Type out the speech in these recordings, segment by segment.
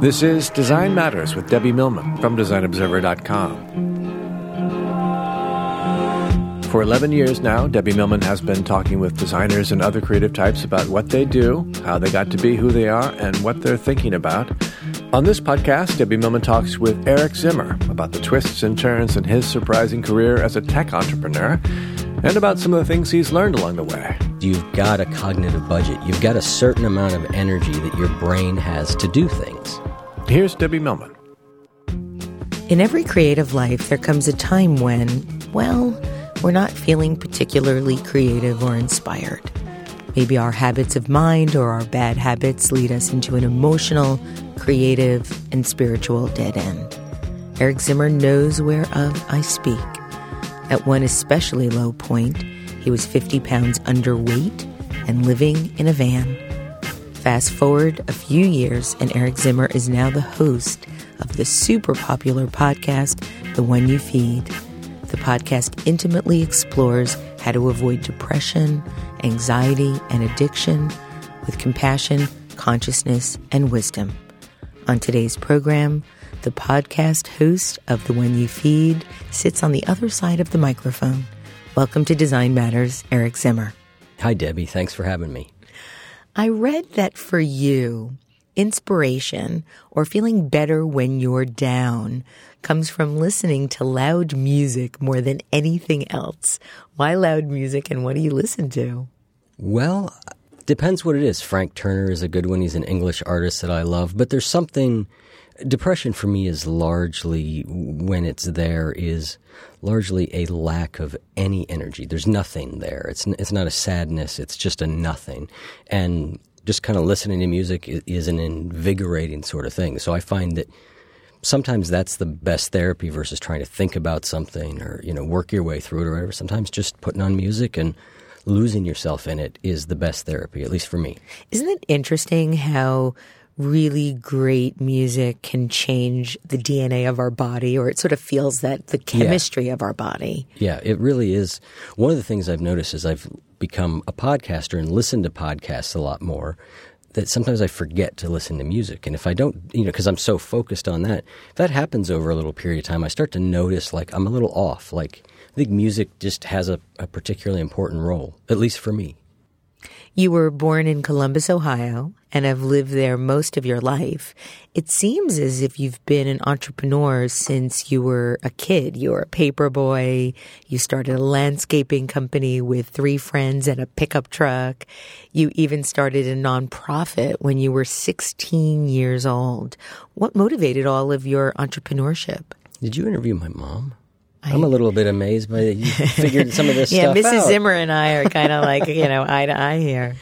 This is Design Matters with Debbie Millman from DesignObserver.com. For 11 years now, Debbie Millman has been talking with designers and other creative types about what they do, how they got to be who they are, and what they're thinking about. On this podcast, Debbie Millman talks with Eric Zimmer about the twists and turns in his surprising career as a tech entrepreneur and about some of the things he's learned along the way. You've got a cognitive budget. You've got a certain amount of energy that your brain has to do things. Here's Debbie Millman. In every creative life, there comes a time when, well, we're not feeling particularly creative or inspired. Maybe our habits of mind or our bad habits lead us into an emotional, creative, and spiritual dead end. Eric Zimmer knows whereof I speak. At one especially low point, he was 50 pounds underweight and living in a van. Fast forward a few years, and Eric Zimmer is now the host of the super popular podcast, The One You Feed. The podcast intimately explores how to avoid depression, anxiety, and addiction with compassion, consciousness, and wisdom. On today's program, the podcast host of The One You Feed sits on the other side of the microphone. Welcome to Design Matters, Eric Zimmer. Hi, Debbie. Thanks for having me. I read that for you, inspiration or feeling better when you're down comes from listening to loud music more than anything else. Why loud music and what do you listen to? Well, depends what it is. Frank Turner is a good one. He's an English artist that I love, but there's something depression for me is largely when it's there is largely a lack of any energy. There's nothing there. It's it's not a sadness. It's just a nothing. And just kind of listening to music is an invigorating sort of thing. So I find that sometimes that's the best therapy versus trying to think about something or you know work your way through it or whatever. Sometimes just putting on music and losing yourself in it is the best therapy, at least for me. Isn't it interesting how really great music can change the DNA of our body, or it sort of feels that the chemistry yeah. of our body. Yeah, it really is. One of the things I've noticed is I've become a podcaster and listened to podcasts a lot more. That sometimes I forget to listen to music. And if I don't, you know, because I'm so focused on that, if that happens over a little period of time, I start to notice like I'm a little off. Like I think music just has a, a particularly important role, at least for me. You were born in Columbus, Ohio, and have lived there most of your life. It seems as if you've been an entrepreneur since you were a kid. You were a paper boy. You started a landscaping company with three friends and a pickup truck. You even started a nonprofit when you were 16 years old. What motivated all of your entrepreneurship? Did you interview my mom? I'm a little bit amazed by that you figured some of this yeah, Mrs. out. Zimmer and I are kind of like, you know, eye to eye here.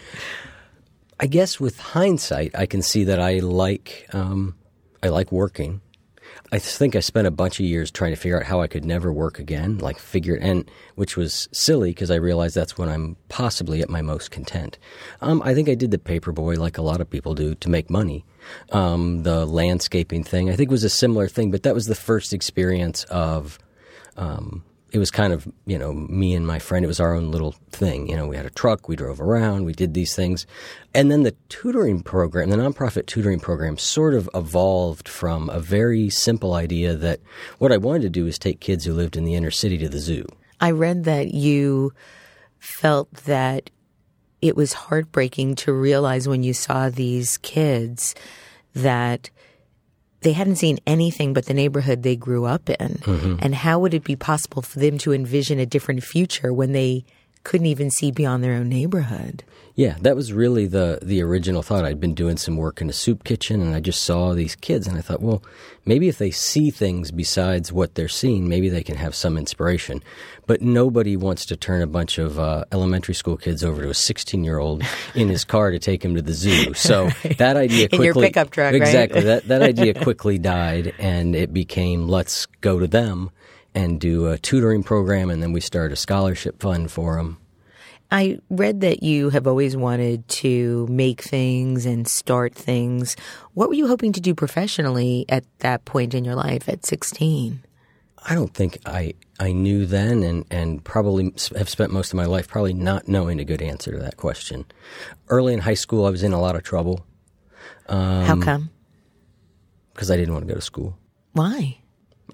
I guess with hindsight, I can see that I like um, I like working. I think I spent a bunch of years trying to figure out how I could never work again, like figure and which was silly because I realized that's when I'm possibly at my most content. Um, I think I did the paperboy like a lot of people do to make money. Um, the landscaping thing I think was a similar thing, but that was the first experience of um, it was kind of you know me and my friend. It was our own little thing. You know, we had a truck, we drove around, we did these things, and then the tutoring program, the nonprofit tutoring program, sort of evolved from a very simple idea that what I wanted to do is take kids who lived in the inner city to the zoo. I read that you felt that it was heartbreaking to realize when you saw these kids that they hadn't seen anything but the neighborhood they grew up in. Mm-hmm. And how would it be possible for them to envision a different future when they couldn't even see beyond their own neighborhood? Yeah, that was really the the original thought. I'd been doing some work in a soup kitchen and I just saw these kids and I thought, well, maybe if they see things besides what they're seeing, maybe they can have some inspiration. But nobody wants to turn a bunch of uh, elementary school kids over to a 16 year old in his car to take him to the zoo. So right. that idea quickly. In your pickup truck, Exactly. Right? that, that idea quickly died and it became let's go to them and do a tutoring program and then we start a scholarship fund for them. I read that you have always wanted to make things and start things. What were you hoping to do professionally at that point in your life at 16? I don't think I I knew then, and and probably have spent most of my life probably not knowing a good answer to that question. Early in high school, I was in a lot of trouble. Um, How come? Because I didn't want to go to school. Why?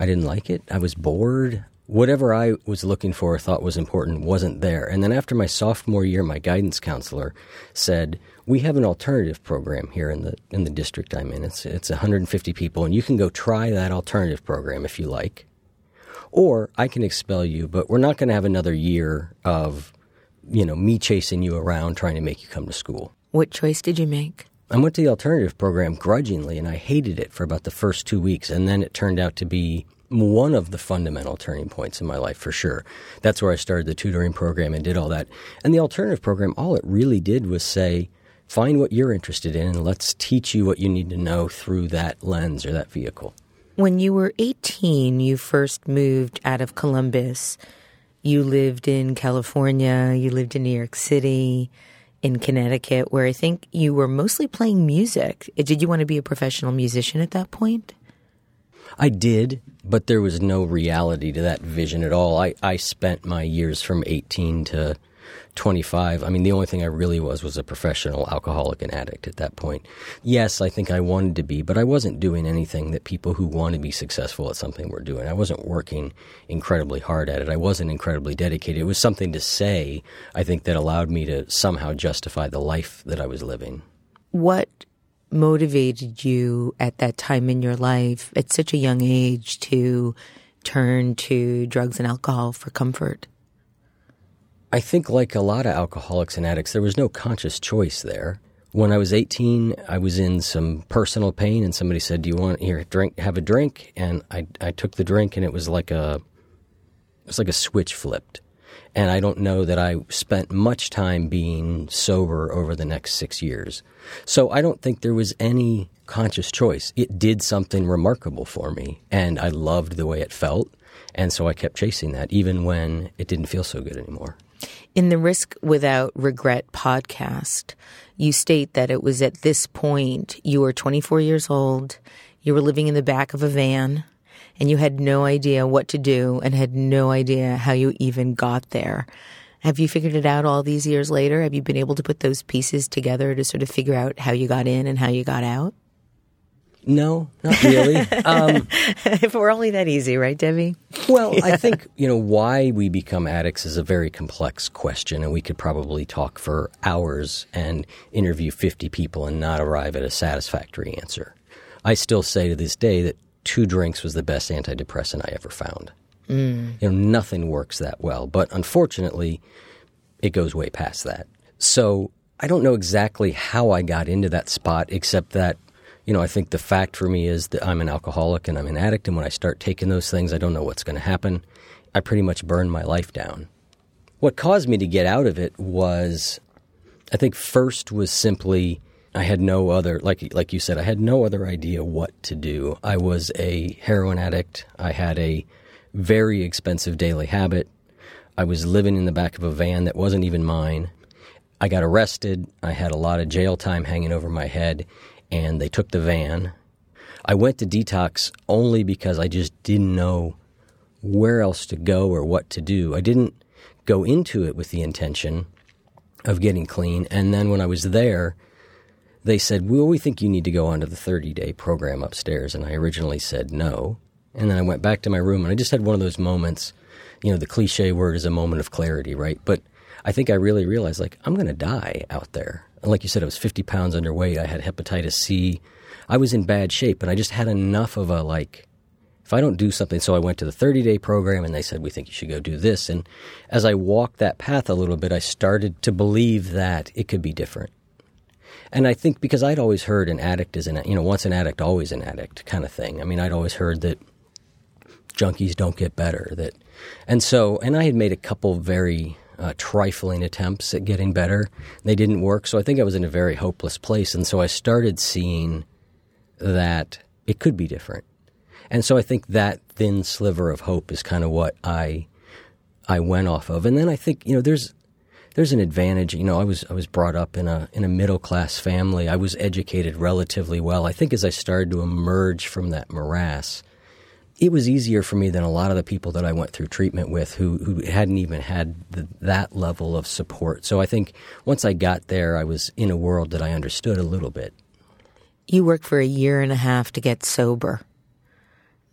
I didn't like it. I was bored whatever I was looking for or thought was important wasn't there. And then after my sophomore year, my guidance counselor said, "We have an alternative program here in the in the district I'm in. It's it's 150 people, and you can go try that alternative program if you like, or I can expel you. But we're not going to have another year of, you know, me chasing you around trying to make you come to school." What choice did you make? I went to the alternative program grudgingly, and I hated it for about the first two weeks, and then it turned out to be one of the fundamental turning points in my life for sure. That's where I started the tutoring program and did all that. And the alternative program, all it really did was say, find what you're interested in and let's teach you what you need to know through that lens or that vehicle. When you were 18, you first moved out of Columbus. You lived in California, you lived in New York City, in Connecticut, where I think you were mostly playing music. Did you want to be a professional musician at that point? I did, but there was no reality to that vision at all. I, I spent my years from 18 to 25. I mean, the only thing I really was was a professional alcoholic and addict at that point. Yes, I think I wanted to be, but I wasn't doing anything that people who want to be successful at something were doing. I wasn't working incredibly hard at it. I wasn't incredibly dedicated. It was something to say, I think, that allowed me to somehow justify the life that I was living. What motivated you at that time in your life at such a young age to turn to drugs and alcohol for comfort? I think, like a lot of alcoholics and addicts, there was no conscious choice there. When I was 18, I was in some personal pain, and somebody said, "Do you want here drink? Have a drink?" And I, I took the drink, and it was like a, it was like a switch flipped. And I don't know that I spent much time being sober over the next six years. So I don't think there was any conscious choice. It did something remarkable for me, and I loved the way it felt. And so I kept chasing that, even when it didn't feel so good anymore. In the Risk Without Regret podcast, you state that it was at this point you were 24 years old, you were living in the back of a van, and you had no idea what to do and had no idea how you even got there. Have you figured it out all these years later? Have you been able to put those pieces together to sort of figure out how you got in and how you got out? No, not really. um, if we're only that easy, right, Debbie? Well, yeah. I think, you know, why we become addicts is a very complex question, and we could probably talk for hours and interview 50 people and not arrive at a satisfactory answer. I still say to this day that two drinks was the best antidepressant I ever found. Mm. You know, nothing works that well, but unfortunately, it goes way past that. So I don't know exactly how I got into that spot, except that, you know, I think the fact for me is that I'm an alcoholic and I'm an addict, and when I start taking those things, I don't know what's going to happen. I pretty much burned my life down. What caused me to get out of it was, I think, first was simply I had no other like like you said I had no other idea what to do. I was a heroin addict. I had a very expensive daily habit. I was living in the back of a van that wasn't even mine. I got arrested. I had a lot of jail time hanging over my head and they took the van. I went to detox only because I just didn't know where else to go or what to do. I didn't go into it with the intention of getting clean. And then when I was there, they said, Well, we think you need to go onto the 30 day program upstairs. And I originally said no. And then I went back to my room and I just had one of those moments. You know, the cliche word is a moment of clarity, right? But I think I really realized, like, I'm going to die out there. And like you said, I was 50 pounds underweight. I had hepatitis C. I was in bad shape, and I just had enough of a, like, if I don't do something, so I went to the 30 day program and they said, we think you should go do this. And as I walked that path a little bit, I started to believe that it could be different. And I think because I'd always heard an addict is an, you know, once an addict, always an addict kind of thing. I mean, I'd always heard that junkies don't get better. That, and so, and I had made a couple very uh, trifling attempts at getting better. They didn't work, so I think I was in a very hopeless place. And so I started seeing that it could be different. And so I think that thin sliver of hope is kind of what I I went off of. And then I think you know there's there's an advantage. You know, I was I was brought up in a in a middle class family. I was educated relatively well. I think as I started to emerge from that morass, it was easier for me than a lot of the people that I went through treatment with who who hadn't even had the, that level of support. So I think once I got there, I was in a world that I understood a little bit. You worked for a year and a half to get sober.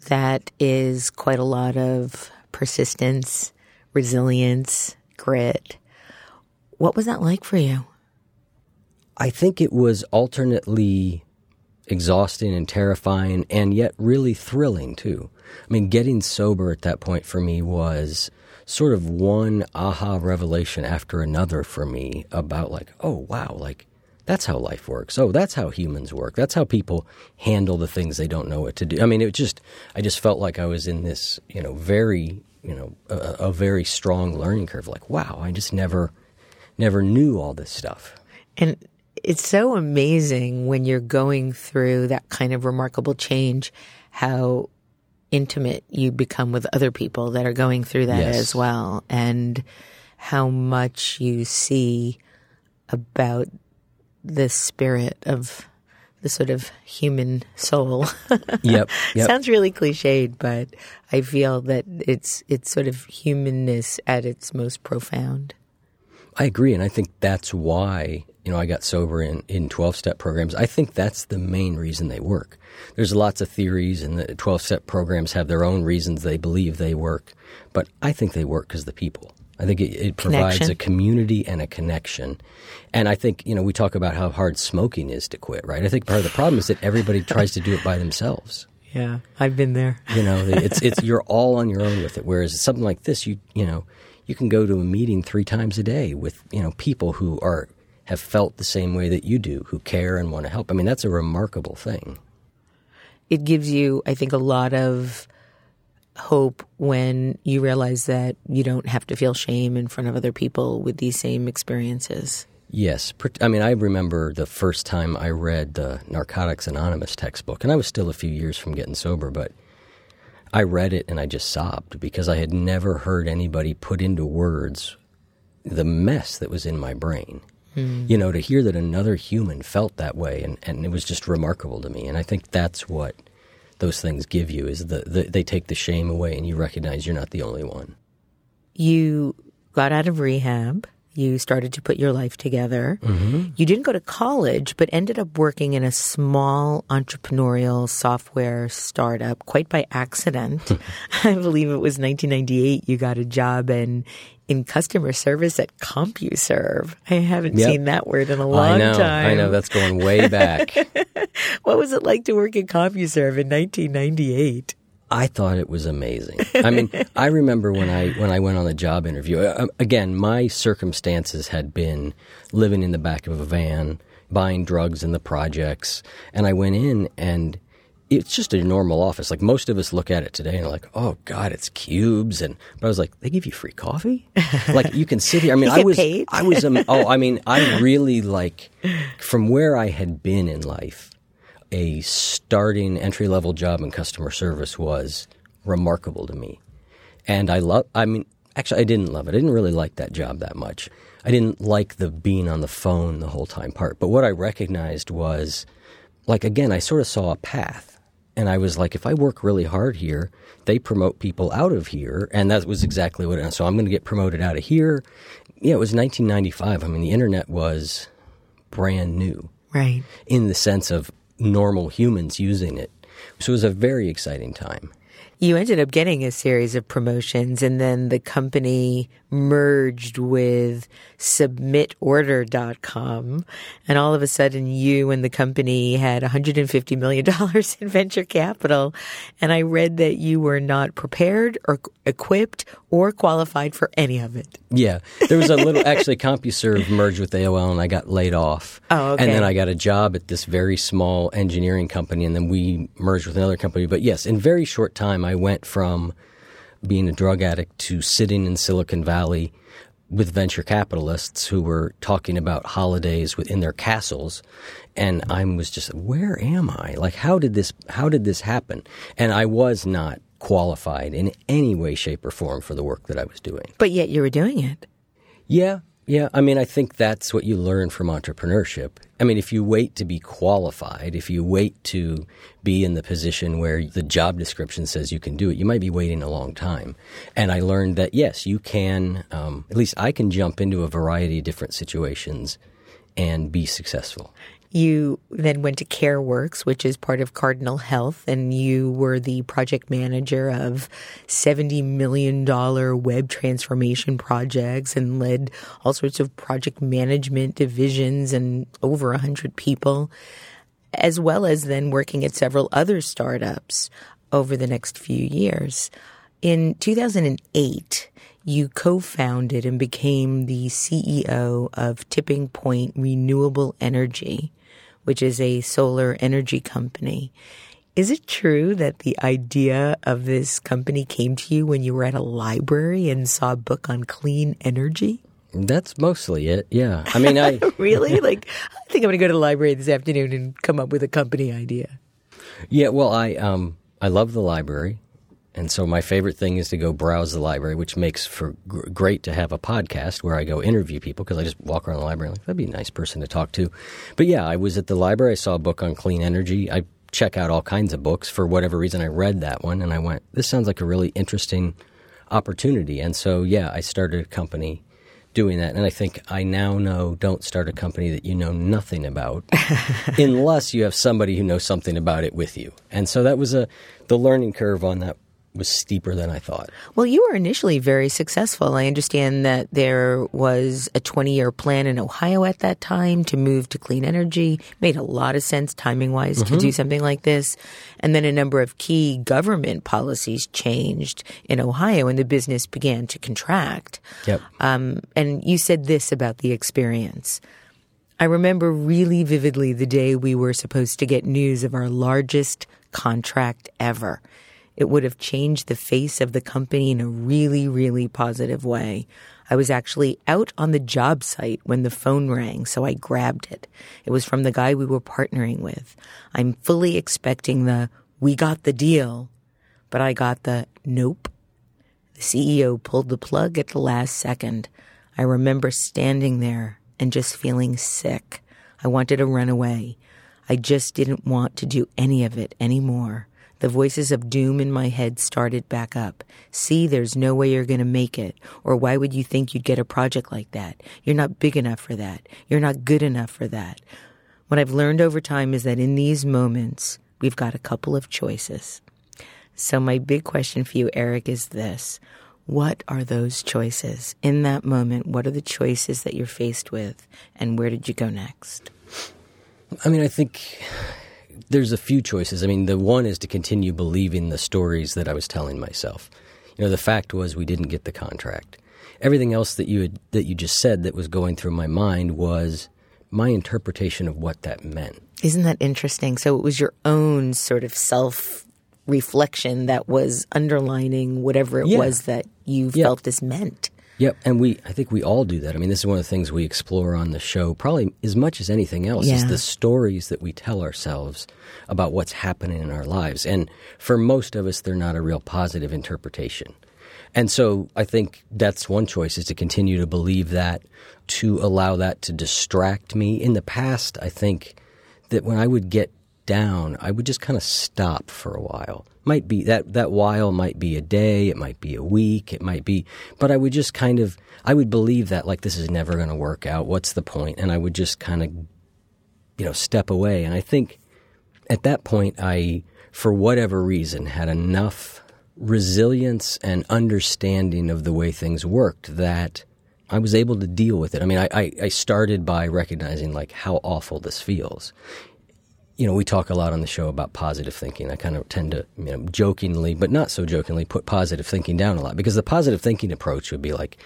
That is quite a lot of persistence, resilience, grit. What was that like for you? I think it was alternately exhausting and terrifying and yet really thrilling too. I mean, getting sober at that point for me was sort of one aha revelation after another for me about like, oh wow, like that's how life works. Oh, that's how humans work. That's how people handle the things they don't know what to do. I mean, it just I just felt like I was in this, you know, very, you know, a, a very strong learning curve like, wow, I just never never knew all this stuff. And it's so amazing when you're going through that kind of remarkable change how intimate you become with other people that are going through that Yes. as well and how much you see about the spirit of the sort of human soul. Yep. Yep. Sounds really cliched, but I feel that it's it's sort of humanness at its most profound. I agree, and I think that's why you know I got sober in in twelve step programs. I think that's the main reason they work. There's lots of theories, and the twelve step programs have their own reasons they believe they work, but I think they work because the people. I think it, it provides a community and a connection, and I think you know we talk about how hard smoking is to quit, right? I think part of the problem is that everybody tries to do it by themselves. Yeah, I've been there. You know, it's it's you're all on your own with it. Whereas something like this, you you know, you can go to a meeting three times a day with you know people who are have felt the same way that you do, who care and want to help. I mean, that's a remarkable thing. it gives you, I think, a lot of hope when you realize that you don't have to feel shame in front of other people with these same experiences. Yes, I mean, I remember the first time I read the Narcotics Anonymous textbook, and I was still a few years from getting sober, but I read it and I just sobbed because I had never heard anybody put into words the mess that was in my brain. Hmm. You know, to hear that another human felt that way, and, and it was just remarkable to me. And I think that's what those things give you is the, the they take the shame away, and you recognize you're not the only one. You got out of rehab. You started to put your life together. Mm-hmm. You didn't go to college, but ended up working in a small entrepreneurial software startup quite by accident. I believe it was 1998. You got a job in in customer service at CompuServe. I haven't Yep. seen that word in a long I know, time. I know, that's going way back. What was it like to work at CompuServe in 1998? I thought it was amazing. I mean, I remember when I when I went on the job interview. Uh, again, my circumstances had been living in the back of a van, buying drugs in the projects, and I went in and it's just a normal office. Like most of us look at it today and are like, "Oh God, it's cubes." And but I was like, "They give you free coffee? like you can sit here." I mean, I was? I was um, oh, I mean, I really like from where I had been in life a starting entry level job in customer service was remarkable to me. And I love, I mean, actually, I didn't love it. I didn't really like that job that much. I didn't like the being on the phone the whole time part. But what I recognized was, like, again, I sort of saw a path. And I was like, if I work really hard here, they promote people out of here. And that was exactly what, so I'm going to get promoted out of here. Yeah, it was 1995. I mean, the internet was brand new. Right. In the sense of normal humans using it. So it was a very exciting time. You ended up getting a series of promotions, and then the company merged with submitorder.com. And all of a sudden, you and the company had $150 million in venture capital. And I read that you were not prepared or equipped or qualified for any of it. Yeah. There was a little, actually, CompuServe merged with AOL, and I got laid off. Oh, okay. And then I got a job at this very small engineering company, and then we merged with another company. But yes, in very short time, I went from being a drug addict to sitting in Silicon Valley with venture capitalists who were talking about holidays within their castles. And I was just where am I? Like how did this how did this happen? And I was not qualified in any way shape or form for the work that I was doing. But yet you were doing it. Yeah yeah, I mean, I think that's what you learn from entrepreneurship. I mean, if you wait to be qualified, if you wait to be in the position where the job description says you can do it, you might be waiting a long time. And I learned that, yes, you can, um, at least I can jump into a variety of different situations and be successful. You then went to CareWorks, which is part of Cardinal Health, and you were the project manager of $70 million web transformation projects and led all sorts of project management divisions and over 100 people, as well as then working at several other startups over the next few years. In 2008, you co-founded and became the CEO of Tipping Point Renewable Energy, which is a solar energy company. Is it true that the idea of this company came to you when you were at a library and saw a book on clean energy? That's mostly it. Yeah. I mean, I really like. I think I'm going to go to the library this afternoon and come up with a company idea. Yeah. Well, I um I love the library. And so my favorite thing is to go browse the library, which makes for gr- great to have a podcast where I go interview people because I just walk around the library like that'd be a nice person to talk to. But yeah, I was at the library. I saw a book on clean energy. I check out all kinds of books for whatever reason. I read that one and I went, this sounds like a really interesting opportunity. And so yeah, I started a company doing that. And I think I now know don't start a company that you know nothing about unless you have somebody who knows something about it with you. And so that was a the learning curve on that was steeper than I thought. Well, you were initially very successful. I understand that there was a 20 year plan in Ohio at that time to move to clean energy. Made a lot of sense timing wise mm-hmm. to do something like this. And then a number of key government policies changed in Ohio and the business began to contract. Yep. Um, and you said this about the experience. I remember really vividly the day we were supposed to get news of our largest contract ever. It would have changed the face of the company in a really, really positive way. I was actually out on the job site when the phone rang, so I grabbed it. It was from the guy we were partnering with. I'm fully expecting the, we got the deal, but I got the, nope. The CEO pulled the plug at the last second. I remember standing there and just feeling sick. I wanted to run away. I just didn't want to do any of it anymore. The voices of doom in my head started back up. See, there's no way you're going to make it. Or why would you think you'd get a project like that? You're not big enough for that. You're not good enough for that. What I've learned over time is that in these moments, we've got a couple of choices. So my big question for you, Eric, is this. What are those choices? In that moment, what are the choices that you're faced with? And where did you go next? I mean, I think there's a few choices. I mean, the one is to continue believing the stories that I was telling myself. You know, the fact was we didn't get the contract. Everything else that you had, that you just said that was going through my mind was my interpretation of what that meant. Isn't that interesting? So it was your own sort of self reflection that was underlining whatever it yeah. was that you yeah. felt this meant. Yep, and we I think we all do that. I mean, this is one of the things we explore on the show probably as much as anything else yeah. is the stories that we tell ourselves about what's happening in our lives. And for most of us they're not a real positive interpretation. And so I think that's one choice is to continue to believe that, to allow that to distract me. In the past, I think that when I would get down, I would just kind of stop for a while. Might be that that while might be a day, it might be a week, it might be, but I would just kind of I would believe that like this is never going to work out. What's the point? And I would just kind of you know step away. And I think at that point, I for whatever reason had enough resilience and understanding of the way things worked that I was able to deal with it. I mean, I, I, started by recognizing like how awful this feels. You know, we talk a lot on the show about positive thinking. I kind of tend to, you know, jokingly, but not so jokingly, put positive thinking down a lot because the positive thinking approach would be like,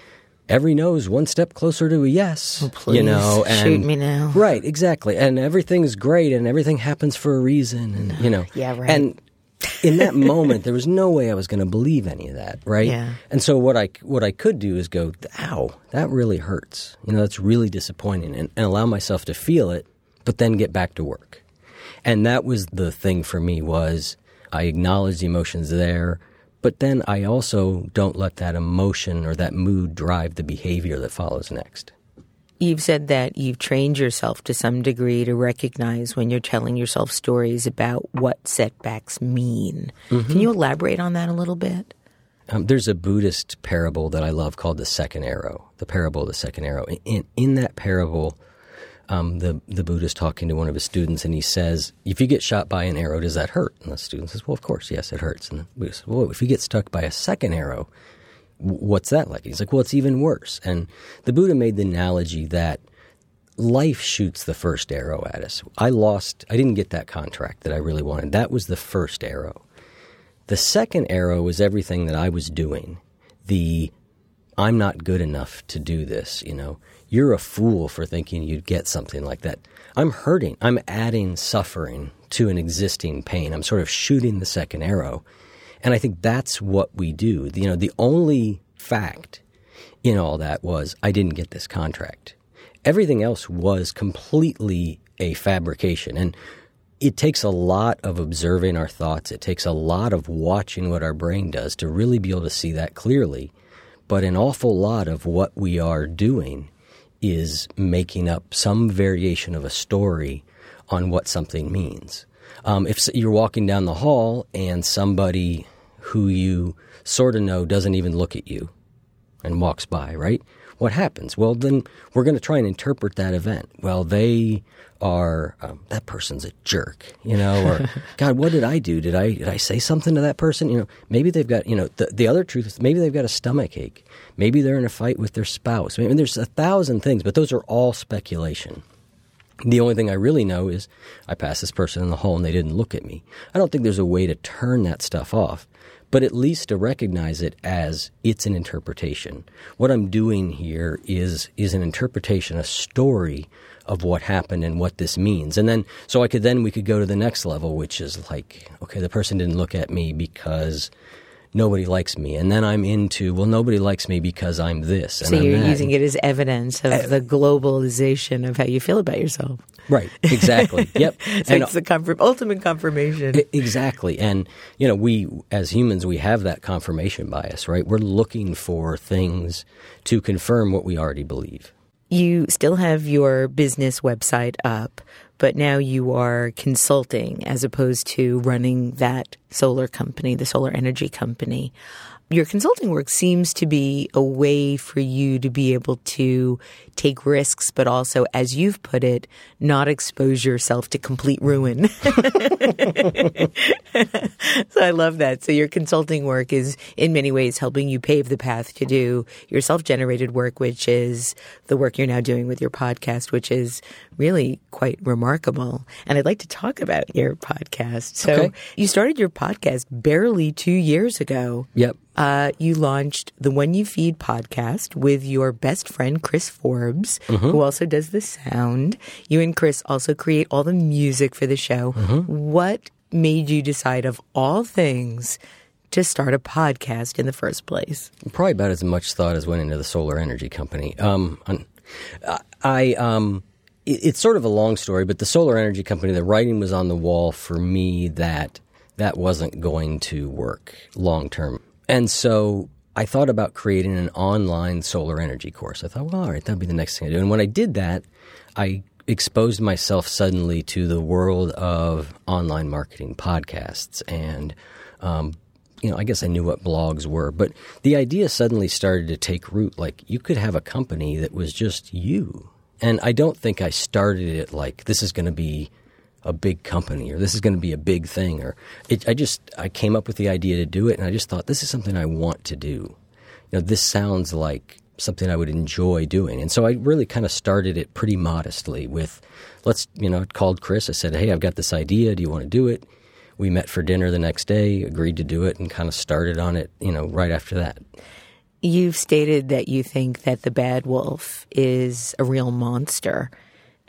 every no is one step closer to a yes. Oh, please, you know, and, shoot me now. Right, exactly. And everything's great and everything happens for a reason and you know. Yeah, right. And in that moment, there was no way I was going to believe any of that, right? Yeah. And so what I what I could do is go, "Ow, that really hurts. You know, that's really disappointing," and, and allow myself to feel it, but then get back to work. And that was the thing for me was I acknowledge the emotions there, but then I also don't let that emotion or that mood drive the behavior that follows next. You've said that you've trained yourself to some degree to recognize when you're telling yourself stories about what setbacks mean. Mm-hmm. Can you elaborate on that a little bit? Um, there's a Buddhist parable that I love called the second arrow, the parable of the second arrow. In, in that parable, um, the, the Buddha is talking to one of his students and he says, If you get shot by an arrow, does that hurt? And the student says, Well, of course, yes, it hurts. And the Buddha says, Well, if you get stuck by a second arrow, what's that like? He's like, well, it's even worse. And the Buddha made the analogy that life shoots the first arrow at us. I lost, I didn't get that contract that I really wanted. That was the first arrow. The second arrow was everything that I was doing. The I'm not good enough to do this, you know. You're a fool for thinking you'd get something like that. I'm hurting. I'm adding suffering to an existing pain. I'm sort of shooting the second arrow. And I think that's what we do. You know, the only fact in all that was I didn't get this contract. Everything else was completely a fabrication. And it takes a lot of observing our thoughts. It takes a lot of watching what our brain does to really be able to see that clearly. But an awful lot of what we are doing is making up some variation of a story on what something means. Um, if you're walking down the hall and somebody who you sort of know doesn't even look at you and walks by, right? What happens? Well, then we're going to try and interpret that event. Well, they are um, that person's a jerk, you know, or God, what did I do? Did I did I say something to that person? You know, maybe they've got you know the the other truth is maybe they've got a stomach ache, maybe they're in a fight with their spouse. I mean, there's a thousand things, but those are all speculation. The only thing I really know is I passed this person in the hall and they didn't look at me. I don't think there's a way to turn that stuff off, but at least to recognize it as it's an interpretation. What I'm doing here is is an interpretation, a story of what happened and what this means. And then so I could then we could go to the next level, which is like, okay, the person didn't look at me because nobody likes me. And then I'm into, well, nobody likes me because I'm this. so I'm you're that. using it as evidence of uh, the globalization of how you feel about yourself. Right, exactly. Yep. so and, it's the ultimate confirmation. Exactly. And, you know, we, as humans, we have that confirmation bias, right? We're looking for things to confirm what we already believe. You still have your business website up, but now you are consulting as opposed to running that solar company, the solar energy company your consulting work seems to be a way for you to be able to take risks, but also, as you've put it, not expose yourself to complete ruin. so I love that. So your consulting work is in many ways helping you pave the path to do your self-generated work, which is the work you're now doing with your podcast, which is really quite remarkable. And I'd like to talk about your podcast. So okay. you started your podcast barely two years ago. Yep uh, you launched the One You Feed podcast with your best friend, Chris Forbes, mm-hmm. who also does the sound. You and Chris also create all the music for the show. Mm-hmm. What made you decide, of all things, to start a podcast in the first place? Probably about as much thought as went into the solar energy company. Um, I, um, it's sort of a long story, but the solar energy company, the writing was on the wall for me that that wasn't going to work long term. And so I thought about creating an online solar energy course. I thought, well, all right, that'd be the next thing I do. And when I did that, I exposed myself suddenly to the world of online marketing podcasts and um, you know i guess i knew what blogs were but the idea suddenly started to take root like you could have a company that was just you and i don't think i started it like this is going to be a big company or this is going to be a big thing or it, i just i came up with the idea to do it and i just thought this is something i want to do you know this sounds like something I would enjoy doing. And so I really kind of started it pretty modestly with, let's, you know, called Chris. I said, hey, I've got this idea. Do you want to do it? We met for dinner the next day, agreed to do it, and kind of started on it, you know, right after that. You've stated that you think that the bad wolf is a real monster,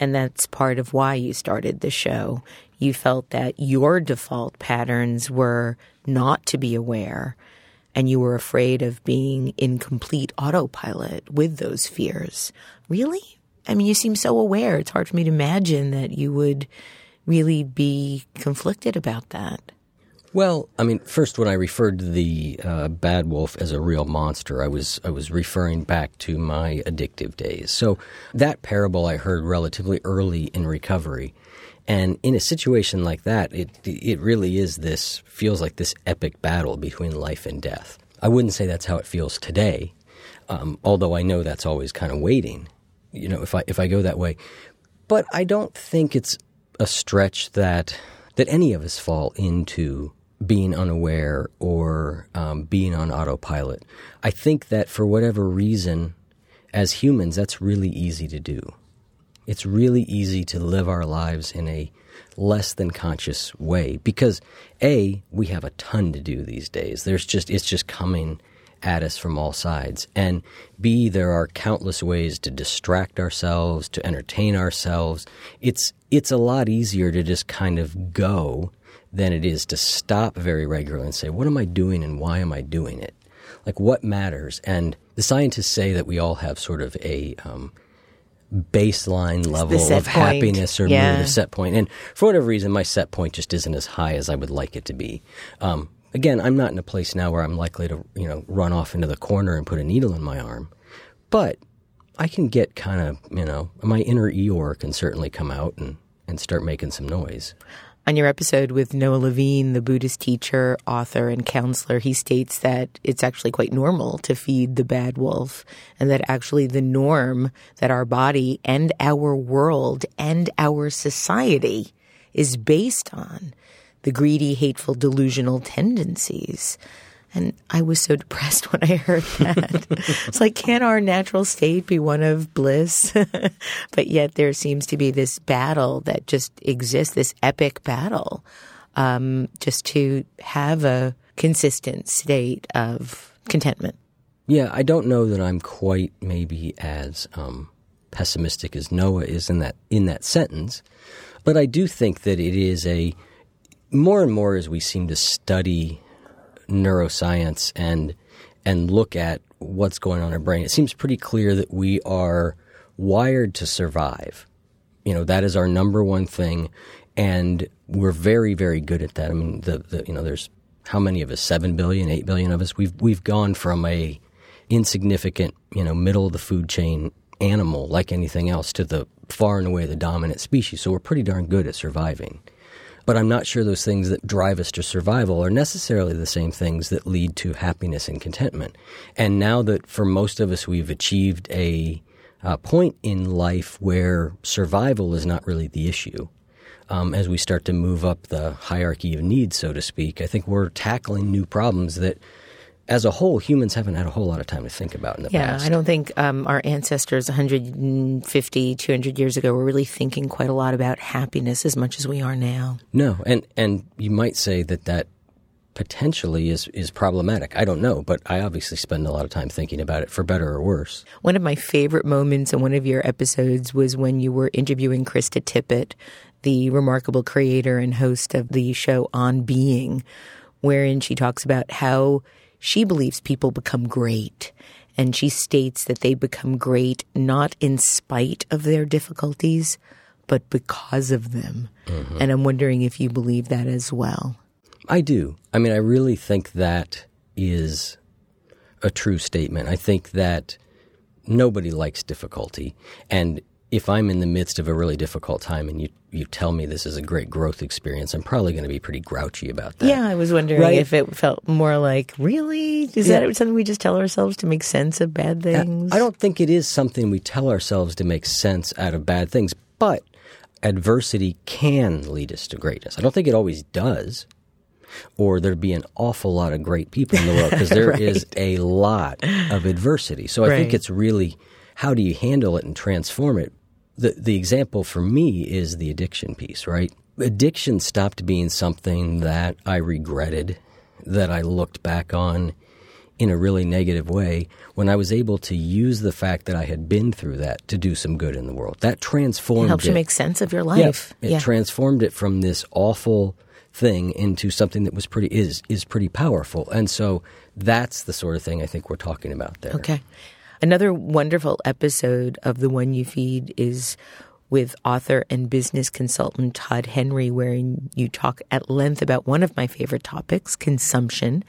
and that's part of why you started the show. You felt that your default patterns were not to be aware and you were afraid of being in complete autopilot with those fears. Really? I mean, you seem so aware. It's hard for me to imagine that you would really be conflicted about that. Well, I mean, first, when I referred to the uh, bad wolf as a real monster, I was I was referring back to my addictive days. So that parable I heard relatively early in recovery, and in a situation like that, it it really is this feels like this epic battle between life and death. I wouldn't say that's how it feels today, um, although I know that's always kind of waiting. You know, if I if I go that way, but I don't think it's a stretch that that any of us fall into being unaware or um, being on autopilot. I think that for whatever reason, as humans, that's really easy to do. It's really easy to live our lives in a less than conscious way because a we have a ton to do these days. There's just it's just coming at us from all sides. And b there are countless ways to distract ourselves to entertain ourselves. It's it's a lot easier to just kind of go than it is to stop very regularly and say what am i doing and why am i doing it like what matters and the scientists say that we all have sort of a um, baseline level of point. happiness or yeah. mood, a set point. And for whatever reason, my set point just isn't as high as I would like it to be. Um, again, I'm not in a place now where I'm likely to, you know, run off into the corner and put a needle in my arm, but I can get kind of, you know, my inner Eeyore can certainly come out and, and start making some noise. On your episode with Noah Levine, the Buddhist teacher, author, and counselor, he states that it's actually quite normal to feed the bad wolf, and that actually the norm that our body and our world and our society is based on the greedy, hateful, delusional tendencies and I was so depressed when I heard that. it's like, can our natural state be one of bliss? but yet there seems to be this battle that just exists, this epic battle, um, just to have a consistent state of contentment. Yeah, I don't know that I'm quite maybe as um, pessimistic as Noah is in that in that sentence, but I do think that it is a more and more as we seem to study neuroscience and and look at what's going on in our brain, it seems pretty clear that we are wired to survive. You know, that is our number one thing, and we're very, very good at that. I mean, the, the you know, there's how many of us? Seven billion, eight billion of us. We've we've gone from a insignificant, you know, middle of the food chain animal like anything else to the far and away the dominant species. So we're pretty darn good at surviving. But I'm not sure those things that drive us to survival are necessarily the same things that lead to happiness and contentment. And now that for most of us we've achieved a, a point in life where survival is not really the issue, um, as we start to move up the hierarchy of needs, so to speak, I think we're tackling new problems that as a whole, humans haven't had a whole lot of time to think about in the yeah, past. Yeah, I don't think um, our ancestors 150, 200 years ago were really thinking quite a lot about happiness as much as we are now. No, and and you might say that that potentially is is problematic. I don't know, but I obviously spend a lot of time thinking about it for better or worse. One of my favorite moments in one of your episodes was when you were interviewing Krista Tippett, the remarkable creator and host of the show On Being, wherein she talks about how she believes people become great. And she states that they become great not in spite of their difficulties, but because of them. Mm-hmm. And I'm wondering if you believe that as well. I do. I mean, I really think that is a true statement. I think that nobody likes difficulty. And if I'm in the midst of a really difficult time and you, you tell me this is a great growth experience, I'm probably going to be pretty grouchy about that. Yeah, I was wondering Right. if it felt more like, really? Is Yeah. that something we just tell ourselves to make sense of bad things? I don't think it is something we tell ourselves to make sense out of bad things, but adversity can lead us to greatness. I don't think it always does, or there'd be an awful lot of great people in the world because there is a lot of adversity. So I think it's really how do you handle it and transform it? The, the example for me is the addiction piece, right? Addiction stopped being something that I regretted, that I looked back on in a really negative way when I was able to use the fact that I had been through that to do some good in the world. That transformed It helps you it. make sense of your Yeah, life. it transformed it from this awful thing into something that was pretty is is pretty powerful. And so that's the sort of thing I think we're talking about there. Okay. Another wonderful episode of The One You Feed is with author and business consultant Todd Henry, wherein you talk at length about one of my favorite topics, consumption.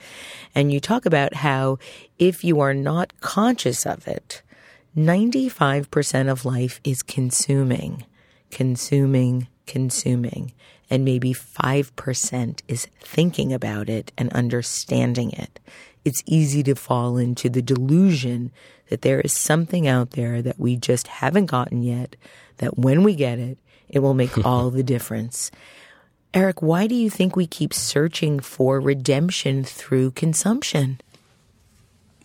And you talk about how if you are not conscious of it, 95% of life is consuming, consuming, consuming. And maybe 5% is thinking about it and understanding it. It's easy to fall into the delusion that there is something out there that we just haven't gotten yet, that when we get it, it will make all the difference. Eric, why do you think we keep searching for redemption through consumption?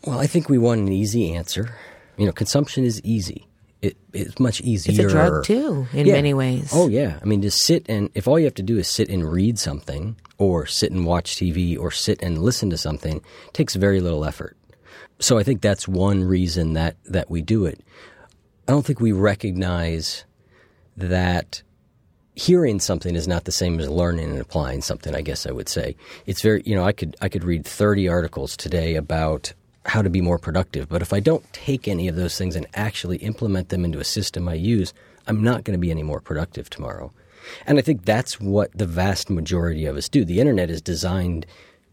Well, I think we want an easy answer. You know, consumption is easy. It, it's much easier. It's a drug too, in Yeah. many ways. Oh yeah, I mean, just sit and if all you have to do is sit and read something, or sit and watch TV, or sit and listen to something, takes very little effort. So I think that's one reason that that we do it. I don't think we recognize that hearing something is not the same as learning and applying something. I guess I would say it's very. You know, I could I could read thirty articles today about how to be more productive, but if I don't take any of those things and actually implement them into a system I use, I'm not going to be any more productive tomorrow. And I think that's what the vast majority of us do. The internet is designed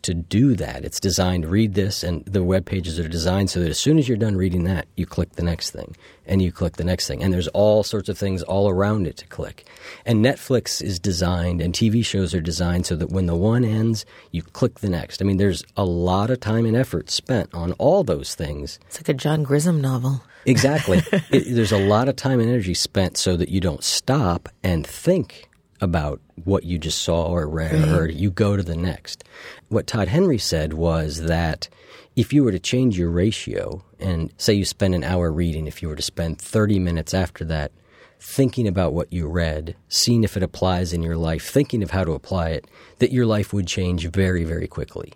to do that. It's designed to read this, and the web pages are designed so that as soon as you're done reading that, you click the next thing, and you click the next thing. And there's all sorts of things all around it to click. And Netflix is designed, and TV shows are designed so that when the one ends, you click the next. I mean, there's a lot of time and effort spent on all those things It's like a John Grisham novel. Exactly. it, there's a lot of time and energy spent so that you don't stop and think about what you just saw or read or heard. You go to the next. What Todd Henry said was that if you were to change your ratio and say you spend an hour reading, if you were to spend 30 minutes after that thinking about what you read, seeing if it applies in your life, thinking of how to apply it, that your life would change very, very quickly.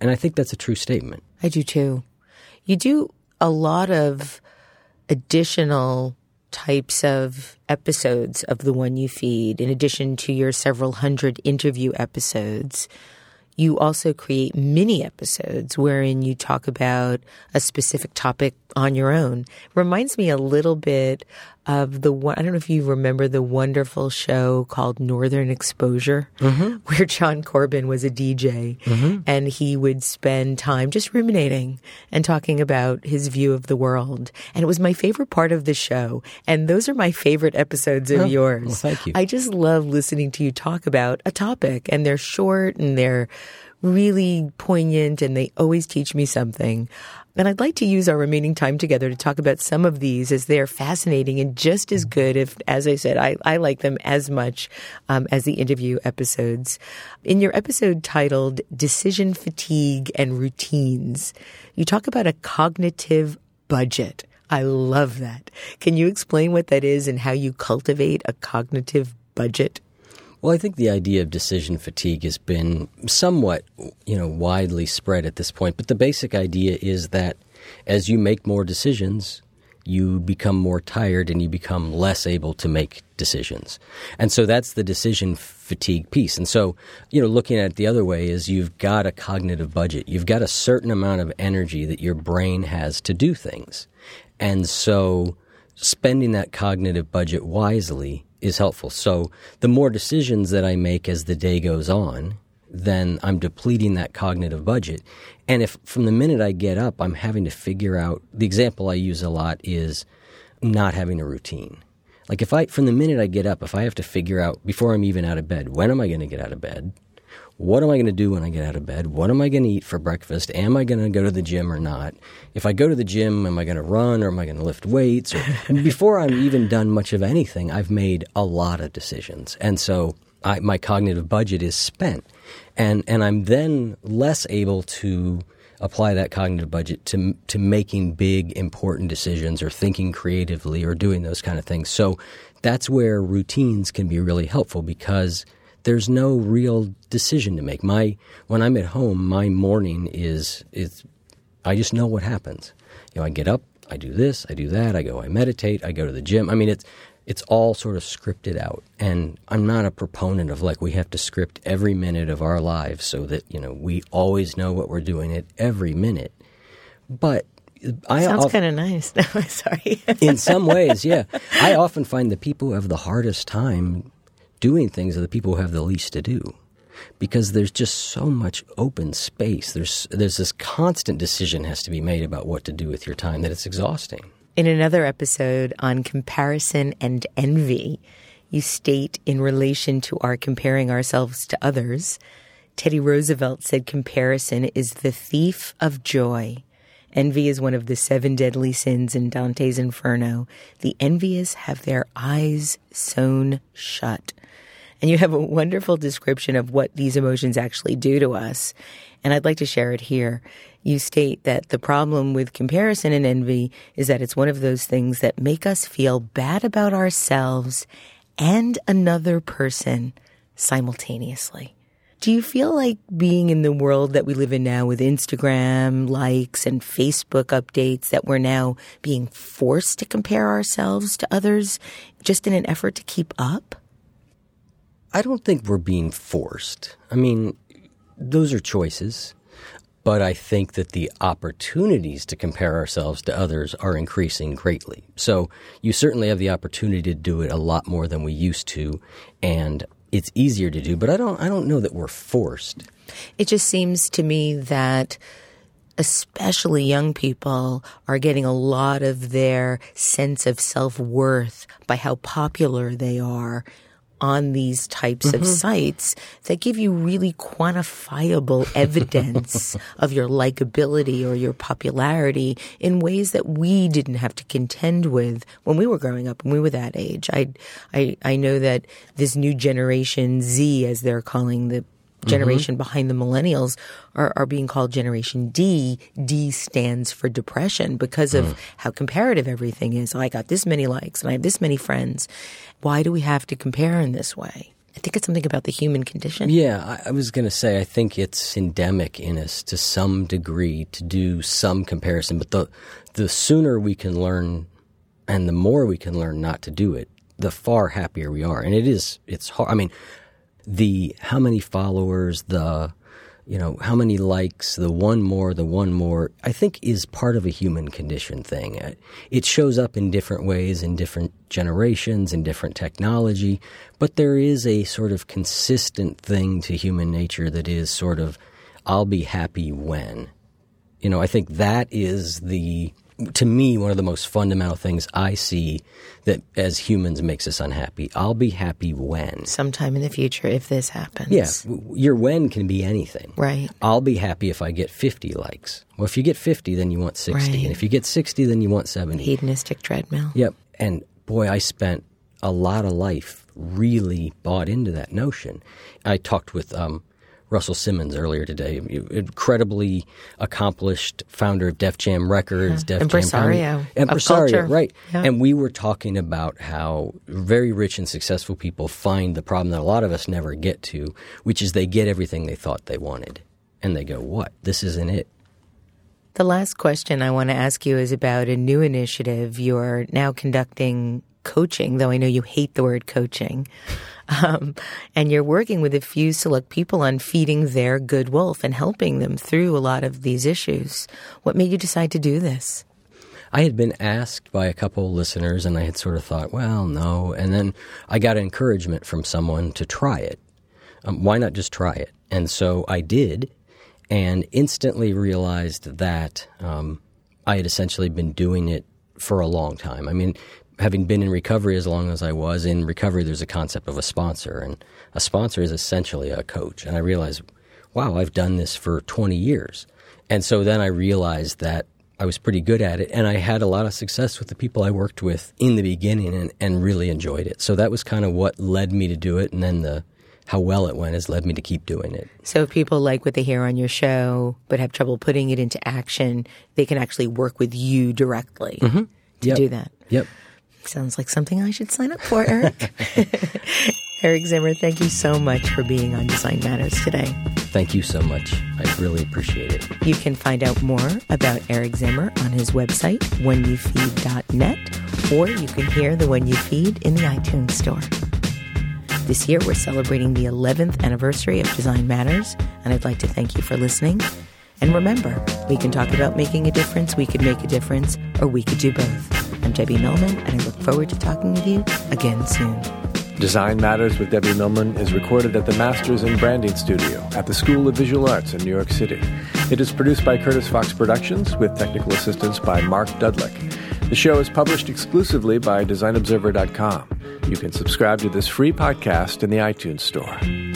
And I think that's a true statement. I do too. You do a lot of additional types of episodes of the one you feed, in addition to your several hundred interview episodes. You also create mini episodes wherein you talk about a specific topic on your own. Reminds me a little bit of the one, I don't know if you remember the wonderful show called Northern Exposure, mm-hmm. where John Corbett was a DJ mm-hmm. and he would spend time just ruminating and talking about his view of the world. And it was my favorite part of the show. And those are my favorite episodes of oh, yours. well, thank you. I just love listening to you talk about a topic and they're short and they're really poignant and they always teach me something. And I'd like to use our remaining time together to talk about some of these as they're fascinating and just as good. If, as I said, I, I like them as much um, as the interview episodes. In your episode titled Decision Fatigue and Routines, you talk about a cognitive budget. I love that. Can you explain what that is and how you cultivate a cognitive budget? Well, I think the idea of decision fatigue has been somewhat, you know, widely spread at this point. But the basic idea is that as you make more decisions, you become more tired and you become less able to make decisions. And so that's the decision fatigue piece. And so, you know, looking at it the other way is you've got a cognitive budget. You've got a certain amount of energy that your brain has to do things. And so spending that cognitive budget wisely is helpful. So the more decisions that I make as the day goes on, then I'm depleting that cognitive budget. And if from the minute I get up, I'm having to figure out the example I use a lot is not having a routine. Like if I, from the minute I get up, if I have to figure out before I'm even out of bed, when am I going to get out of bed? What am I going to do when I get out of bed? What am I going to eat for breakfast? Am I going to go to the gym or not? If I go to the gym, am I going to run or am I going to lift weights? Or, before I'm even done much of anything, I've made a lot of decisions. And so I, my cognitive budget is spent. And, and I'm then less able to apply that cognitive budget to to making big important decisions or thinking creatively or doing those kind of things. So that's where routines can be really helpful because there's no real decision to make. My when I'm at home, my morning is is I just know what happens. You know, I get up, I do this, I do that, I go, I meditate, I go to the gym. I mean, it's it's all sort of scripted out. And I'm not a proponent of like we have to script every minute of our lives so that, you know, we always know what we're doing at every minute. But I sounds kind of nice. No, sorry. in some ways, yeah. I often find the people who have the hardest time doing things are the people who have the least to do because there's just so much open space. There's there's this constant decision has to be made about what to do with your time that it's exhausting. In another episode on comparison and envy, you state in relation to our comparing ourselves to others, Teddy Roosevelt said comparison is the thief of joy. Envy is one of the seven deadly sins in Dante's Inferno. The envious have their eyes sewn shut. And you have a wonderful description of what these emotions actually do to us. And I'd like to share it here. You state that the problem with comparison and envy is that it's one of those things that make us feel bad about ourselves and another person simultaneously. Do you feel like being in the world that we live in now with Instagram likes and Facebook updates that we're now being forced to compare ourselves to others just in an effort to keep up? I don't think we're being forced. I mean, those are choices. But I think that the opportunities to compare ourselves to others are increasing greatly. So you certainly have the opportunity to do it a lot more than we used to, and it's easier to do. But I don't, I don't know that we're forced. It just seems to me that especially young people are getting a lot of their sense of self worth by how popular they are on these types mm-hmm. of sites that give you really quantifiable evidence of your likability or your popularity in ways that we didn't have to contend with when we were growing up when we were that age. I I I know that this new generation Z as they're calling the generation mm-hmm. behind the millennials are, are being called Generation D. D stands for depression because of mm. how comparative everything is. I got this many likes and I have this many friends. Why do we have to compare in this way? I think it's something about the human condition. Yeah, I, I was going to say I think it's endemic in us to some degree to do some comparison, but the the sooner we can learn and the more we can learn not to do it, the far happier we are. And it is it's hard. I mean, the how many followers, the you know, how many likes, the one more, the one more, I think is part of a human condition thing. Uh, it shows up in different ways in different generations, in different technology, but there is a sort of consistent thing to human nature that is sort of, I'll be happy when. You know, I think that is the to me, one of the most fundamental things I see that as humans makes us unhappy. I'll be happy when. Sometime in the future, if this happens. Yeah. Your when can be anything. Right. I'll be happy if I get 50 likes. Well, if you get 50, then you want 60. Right. And if you get 60, then you want 70. Hedonistic treadmill. Yep. And boy, I spent a lot of life really bought into that notion. I talked with um, Russell Simmons earlier today. Incredibly accomplished founder of Def Jam Records, yeah. Def impresario, Jam impresario, right? Yeah. And we were talking about how very rich and successful people find the problem that a lot of us never get to, which is they get everything they thought they wanted, and they go, "What? This isn't it." The last question I want to ask you is about a new initiative you're now conducting coaching, though I know you hate the word coaching. Um, and you're working with a few select people on feeding their good wolf and helping them through a lot of these issues. What made you decide to do this? I had been asked by a couple listeners, and I had sort of thought, well, no. And then I got encouragement from someone to try it. Um, why not just try it? And so I did, and instantly realized that um, I had essentially been doing it for a long time. I mean, having been in recovery as long as I was, in recovery, there's a concept of a sponsor, and a sponsor is essentially a coach. And I realized, wow, I've done this for 20 years. And so then I realized that I was pretty good at it, and I had a lot of success with the people I worked with in the beginning and, and really enjoyed it. So that was kind of what led me to do it, and then the how well it went has led me to keep doing it. So if people like what they hear on your show but have trouble putting it into action, they can actually work with you directly Mm-hmm. to Yep. do that. Yep. Sounds like something I should sign up for, Eric. Eric Zimmer, thank you so much for being on Design Matters today. Thank you so much. I really appreciate it. You can find out more about Eric Zimmer on his website, oneyoufeed.net, or you can hear the One You Feed in the iTunes Store. This year, we're celebrating the 11th anniversary of Design Matters, and I'd like to thank you for listening. And remember, we can talk about making a difference, we could make a difference, or we could do both. I'm Debbie Millman, and I look forward to talking with you again soon. Design Matters with Debbie Millman is recorded at the Masters in Branding Studio at the School of Visual Arts in New York City. It is produced by Curtis Fox Productions with technical assistance by Mark Dudlick. The show is published exclusively by DesignObserver.com. You can subscribe to this free podcast in the iTunes Store.